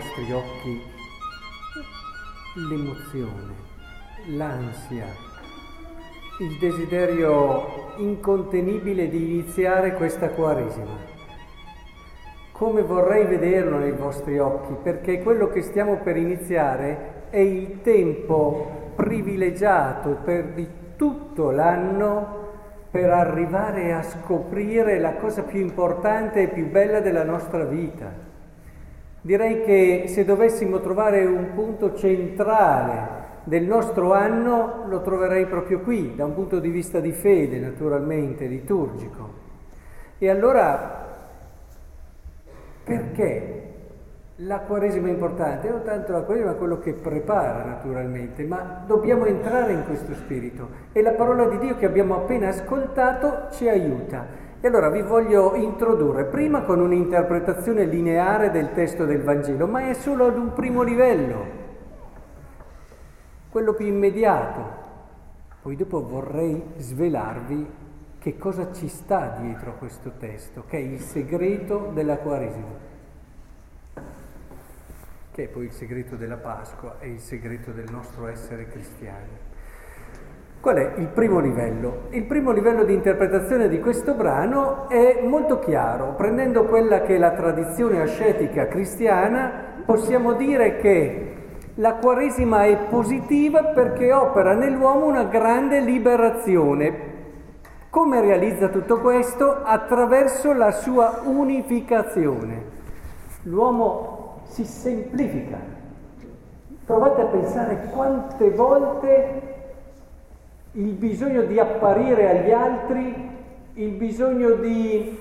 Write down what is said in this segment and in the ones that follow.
vostri occhi l'emozione, l'ansia, il desiderio incontenibile di iniziare questa Quaresima. Come vorrei vederlo nei vostri occhi, perché quello che stiamo per iniziare è il tempo privilegiato per di tutto l'anno per arrivare a scoprire la cosa più importante e più bella della nostra vita. Direi che se dovessimo trovare un punto centrale del nostro anno, lo troverei proprio qui, da un punto di vista di fede, naturalmente, liturgico. E allora, perché la Quaresima è importante, non tanto la Quaresima, ma quello che prepara naturalmente, ma dobbiamo entrare in questo spirito e la parola di Dio che abbiamo appena ascoltato ci aiuta. E allora vi voglio introdurre prima con un'interpretazione lineare del testo del Vangelo, ma è solo ad un primo livello, quello più immediato. Poi dopo vorrei svelarvi che cosa ci sta dietro a questo testo, che è il segreto della Quaresima che è poi il segreto della Pasqua e il segreto del nostro essere cristiani. Qual è il primo livello? Il primo livello di interpretazione di questo brano è molto chiaro. Prendendo quella che è la tradizione ascetica cristiana, possiamo dire che la Quaresima è positiva perché opera nell'uomo una grande liberazione. Come realizza tutto questo? Attraverso la sua unificazione. L'uomo si semplifica. Provate a pensare quante volte il bisogno di apparire agli altri, il bisogno di,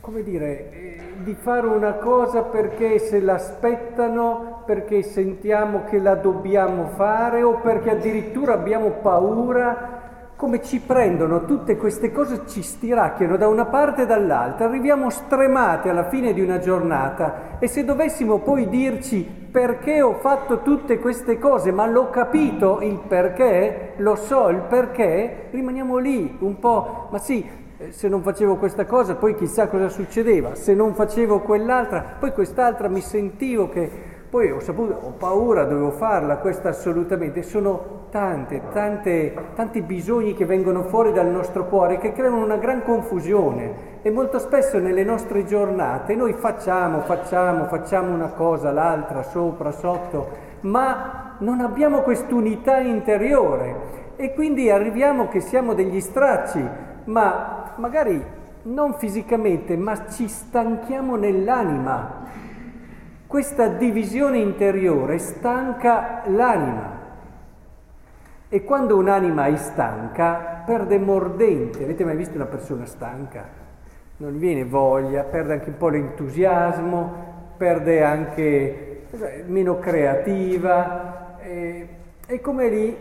come dire, eh, di fare una cosa perché se l'aspettano, perché sentiamo che la dobbiamo fare o perché addirittura abbiamo paura come ci prendono tutte queste cose, ci stiracchiano da una parte e dall'altra, arriviamo stremati alla fine di una giornata. E se dovessimo poi dirci perché ho fatto tutte queste cose, ma l'ho capito il perché, lo so il perché, rimaniamo lì un po', ma sì, eh, se non facevo questa cosa poi chissà cosa succedeva, se non facevo quell'altra, poi quest'altra mi sentivo che poi ho saputo, ho paura, dovevo farla, questa assolutamente. Sono tante, tante, tanti bisogni che vengono fuori dal nostro cuore che creano una gran confusione. E molto spesso nelle nostre giornate noi facciamo, facciamo, facciamo una cosa, l'altra, sopra, sotto, ma non abbiamo quest'unità interiore. E quindi arriviamo che siamo degli stracci, ma magari non fisicamente, ma ci stanchiamo nell'anima questa divisione interiore stanca l'anima e quando un'anima è stanca perde mordente. Avete mai visto una persona stanca? Non viene voglia, perde anche un po' l'entusiasmo, perde anche meno creativa, è come lì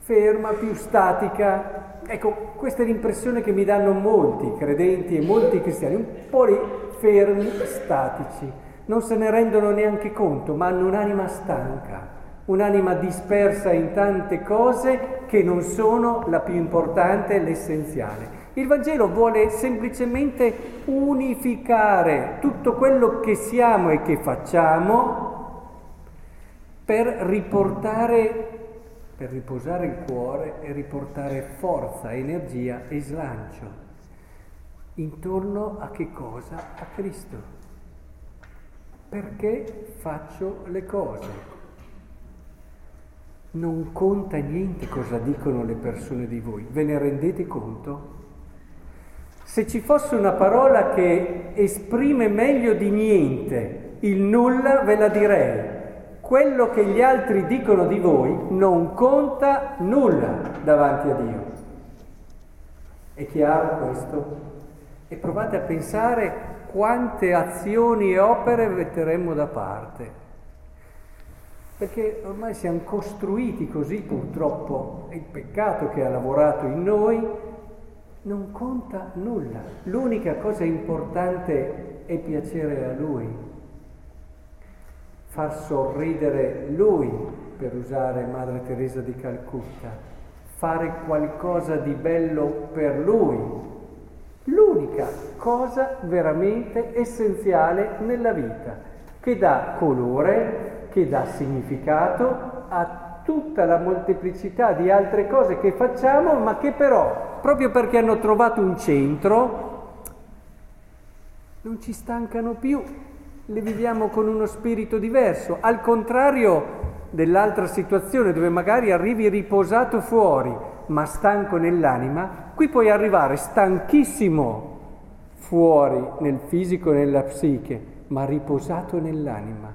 ferma, più statica. Ecco, questa è l'impressione che mi danno molti credenti e molti cristiani, un po' lì fermi, statici non se ne rendono neanche conto, ma hanno un'anima stanca, un'anima dispersa in tante cose che non sono la più importante l'essenziale. Il Vangelo vuole semplicemente unificare tutto quello che siamo e che facciamo per riportare, per riposare il cuore e riportare forza, energia e slancio intorno a che cosa? A Cristo perché faccio le cose. Non conta niente cosa dicono le persone di voi, ve ne rendete conto? Se ci fosse una parola che esprime meglio di niente il nulla, ve la direi. Quello che gli altri dicono di voi non conta nulla davanti a Dio. È chiaro questo? E provate a pensare quante azioni e opere metteremmo da parte. Perché ormai siamo costruiti così purtroppo, è il peccato che ha lavorato in noi, non conta nulla. L'unica cosa importante è piacere a Lui, far sorridere Lui, per usare Madre Teresa di Calcutta, fare qualcosa di bello per Lui, L'unica cosa veramente essenziale nella vita. che dà colore, che dà significato a tutta la molteplicità di altre cose che facciamo, ma che però, proprio perché hanno trovato un centro, non ci stancano più, le viviamo con uno spirito diverso, al contrario dell'altra situazione dove magari arrivi riposato fuori, ma stanco nell'anima, qui puoi arrivare stanchissimo fuori nel fisico e nella psiche, ma riposato nell'anima.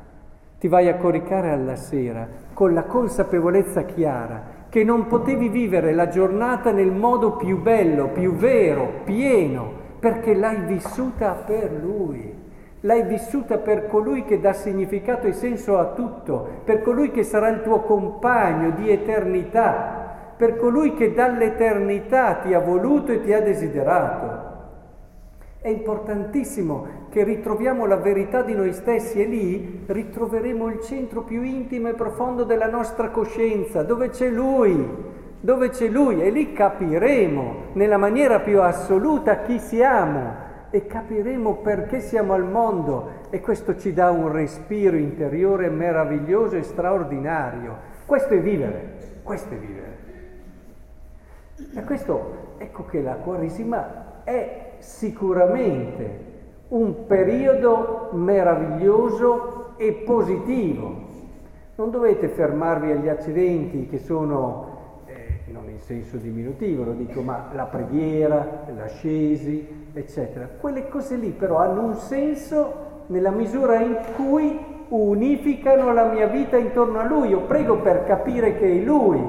Ti vai a coricare alla sera con la consapevolezza chiara che non potevi vivere la giornata nel modo più bello, più vero, pieno, perché l'hai vissuta per Lui. L'hai vissuta per colui che dà significato e senso a tutto, per colui che sarà il tuo compagno di eternità, per colui che dall'eternità ti ha voluto e ti ha desiderato. È importantissimo che ritroviamo la verità di noi stessi e lì ritroveremo il centro più intimo e profondo della nostra coscienza, dove c'è Lui, dove c'è Lui e lì capiremo nella maniera più assoluta chi siamo e capiremo perché siamo al mondo e questo ci dà un respiro interiore meraviglioso e straordinario. Questo è vivere, questo è vivere. E questo, ecco che la Quaresima è sicuramente un periodo meraviglioso e positivo. Non dovete fermarvi agli accidenti che sono non in senso diminutivo, lo dico, ma la preghiera, l'ascesi, eccetera. Quelle cose lì però hanno un senso nella misura in cui unificano la mia vita intorno a Lui. Io prego per capire che è Lui.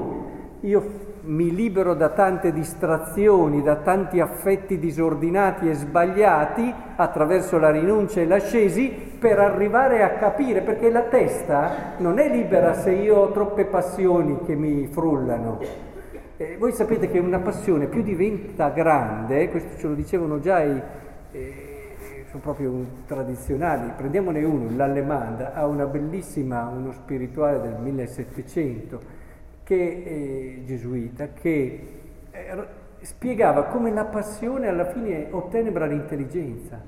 Io mi libero da tante distrazioni, da tanti affetti disordinati e sbagliati attraverso la rinuncia e l'ascesi per arrivare a capire, perché la testa non è libera se io ho troppe passioni che mi frullano. Eh, voi sapete che una passione più diventa grande, questo ce lo dicevano già i, eh, sono proprio tradizionali, prendiamone uno, l'Allemanda, ha una bellissima, uno spirituale del 1700, che è gesuita, che eh, spiegava come la passione alla fine ottenebra l'intelligenza.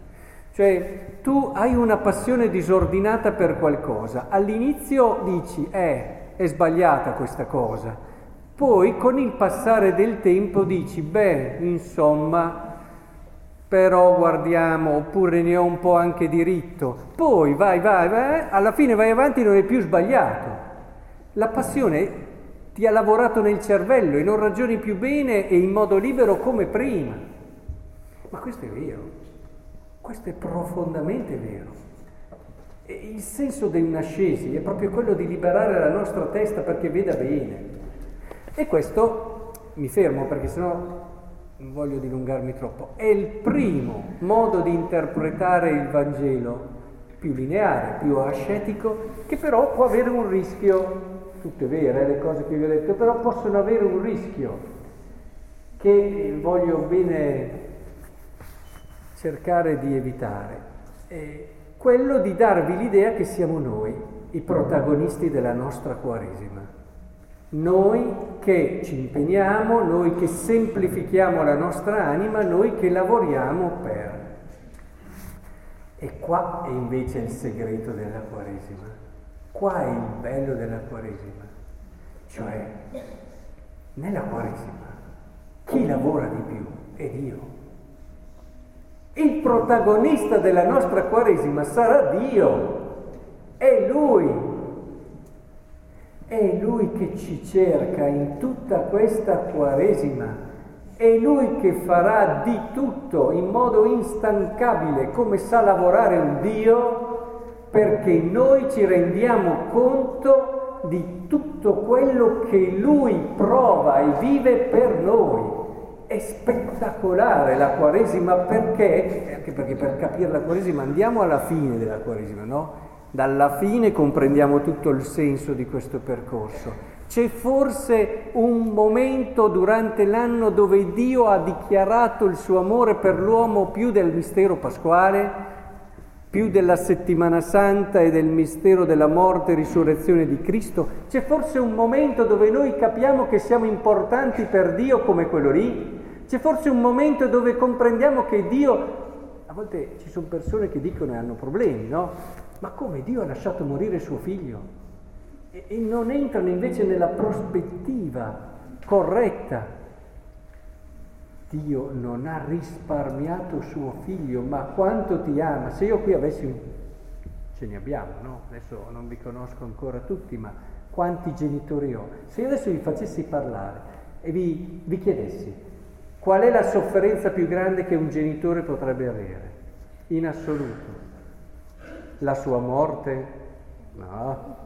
Cioè tu hai una passione disordinata per qualcosa, all'inizio dici eh, è sbagliata questa cosa, poi con il passare del tempo dici, beh, insomma, però guardiamo, oppure ne ho un po' anche diritto. Poi vai, vai, vai, alla fine vai avanti non è più sbagliato. La passione ti ha lavorato nel cervello e non ragioni più bene e in modo libero come prima. Ma questo è vero, questo è profondamente vero. E il senso dell'ascesi è proprio quello di liberare la nostra testa perché veda bene. E questo, mi fermo perché sennò non voglio dilungarmi troppo, è il primo modo di interpretare il Vangelo più lineare, più ascetico, che però può avere un rischio, tutte vere le cose che vi ho detto, però possono avere un rischio che voglio bene cercare di evitare, è quello di darvi l'idea che siamo noi i protagonisti della nostra Quaresima. Noi che ci impegniamo, noi che semplifichiamo la nostra anima, noi che lavoriamo per. E qua è invece il segreto della Quaresima. Qua è il bello della Quaresima. Cioè, nella Quaresima, chi lavora di più è Dio. Il protagonista della nostra Quaresima sarà Dio. È Lui è Lui che ci cerca in tutta questa Quaresima. È Lui che farà di tutto in modo instancabile come sa lavorare un Dio perché noi ci rendiamo conto di tutto quello che Lui prova e vive per noi. È spettacolare la Quaresima perché, anche perché per capire la Quaresima andiamo alla fine della Quaresima, no? Dalla fine comprendiamo tutto il senso di questo percorso. C'è forse un momento durante l'anno dove Dio ha dichiarato il suo amore per l'uomo più del mistero pasquale, più della settimana santa e del mistero della morte e risurrezione di Cristo? C'è forse un momento dove noi capiamo che siamo importanti per Dio come quello lì? C'è forse un momento dove comprendiamo che Dio, a volte ci sono persone che dicono e hanno problemi, no? Ma come Dio ha lasciato morire suo figlio? E, e non entrano invece nella prospettiva corretta. Dio non ha risparmiato suo figlio, ma quanto ti ama. Se io qui avessi un... ce ne abbiamo, no? Adesso non vi conosco ancora tutti, ma quanti genitori ho? Se io adesso vi facessi parlare e vi, vi chiedessi qual è la sofferenza più grande che un genitore potrebbe avere, in assoluto, la sua morte? No.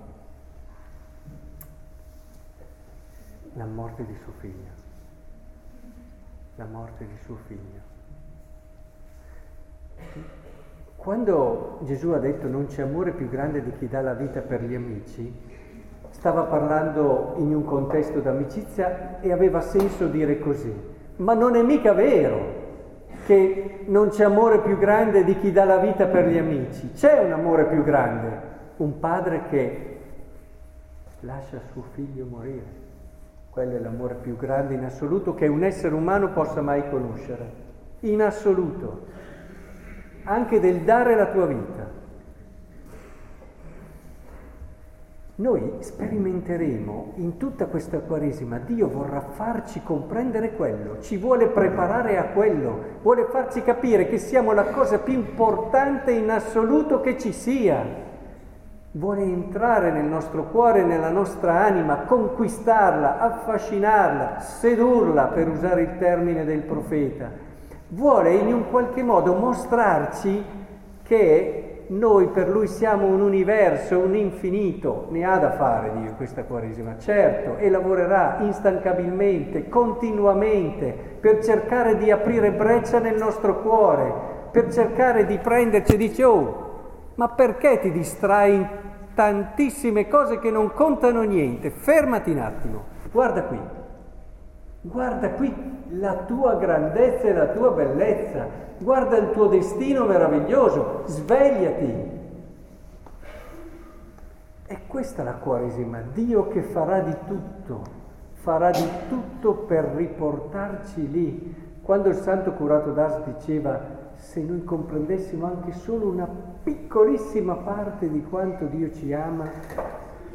La morte di suo figlio. La morte di suo figlio. Quando Gesù ha detto non c'è amore più grande di chi dà la vita per gli amici, stava parlando in un contesto d'amicizia e aveva senso dire così. Ma non è mica vero che non c'è amore più grande di chi dà la vita per gli amici. C'è un amore più grande, un padre che lascia suo figlio morire. Quello è l'amore più grande in assoluto che un essere umano possa mai conoscere. In assoluto. Anche del dare la tua vita. Noi sperimenteremo in tutta questa Quaresima, Dio vorrà farci comprendere quello, ci vuole preparare a quello, vuole farci capire che siamo la cosa più importante in assoluto che ci sia. Vuole entrare nel nostro cuore, nella nostra anima, conquistarla, affascinarla, sedurla, per usare il termine del profeta. Vuole in un qualche modo mostrarci che noi per lui siamo un universo, un infinito, ne ha da fare Dio questa Quaresima, certo, e lavorerà instancabilmente, continuamente, per cercare di aprire breccia nel nostro cuore, per cercare di prenderci dice, oh, ma perché ti distrai in tantissime cose che non contano niente? Fermati un attimo, guarda qui, guarda qui la tua grandezza e la tua bellezza, guarda il tuo destino meraviglioso, svegliati. E questa è la Quaresima, Dio che farà di tutto, farà di tutto per riportarci lì. Quando il santo curato d'Ars diceva se noi comprendessimo anche solo una piccolissima parte di quanto Dio ci ama,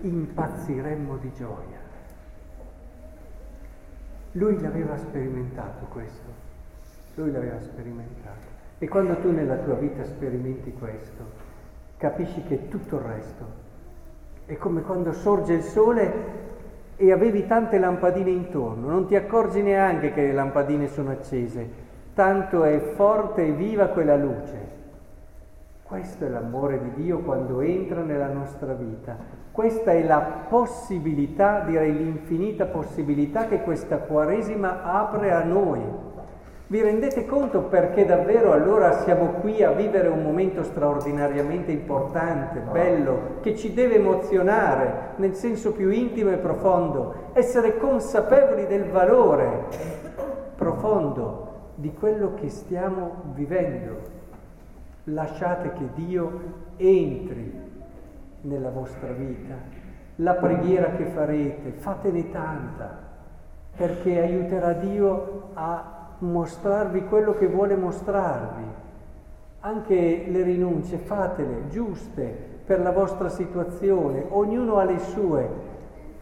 impazziremmo di gioia. Lui l'aveva sperimentato questo. Lui l'aveva sperimentato. E quando tu nella tua vita sperimenti questo, capisci che tutto il resto è come quando sorge il sole e avevi tante lampadine intorno, non ti accorgi neanche che le lampadine sono accese, tanto è forte e viva quella luce. Questo è l'amore di Dio quando entra nella nostra vita. Questa è la possibilità, direi l'infinita possibilità che questa Quaresima apre a noi. Vi rendete conto perché davvero allora siamo qui a vivere un momento straordinariamente importante, bello, che ci deve emozionare nel senso più intimo e profondo, essere consapevoli del valore profondo di quello che stiamo vivendo. Lasciate che Dio entri nella vostra vita. La preghiera che farete, fatene tanta, perché aiuterà Dio a mostrarvi quello che vuole mostrarvi. Anche le rinunce fatele giuste per la vostra situazione, ognuno ha le sue.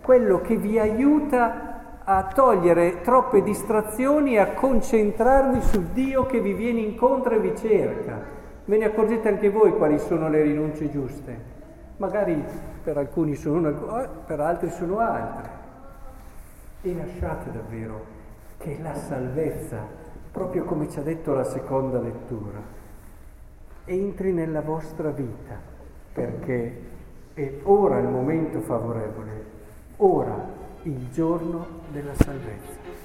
Quello che vi aiuta a togliere troppe distrazioni e a concentrarvi su Dio che vi viene incontro e vi cerca. Ve ne accorgete anche voi quali sono le rinunce giuste. Magari per alcuni sono una, per altri sono altre. E lasciate davvero che la salvezza, proprio come ci ha detto la seconda lettura, entri nella vostra vita, perché è ora il momento favorevole, ora il giorno della salvezza.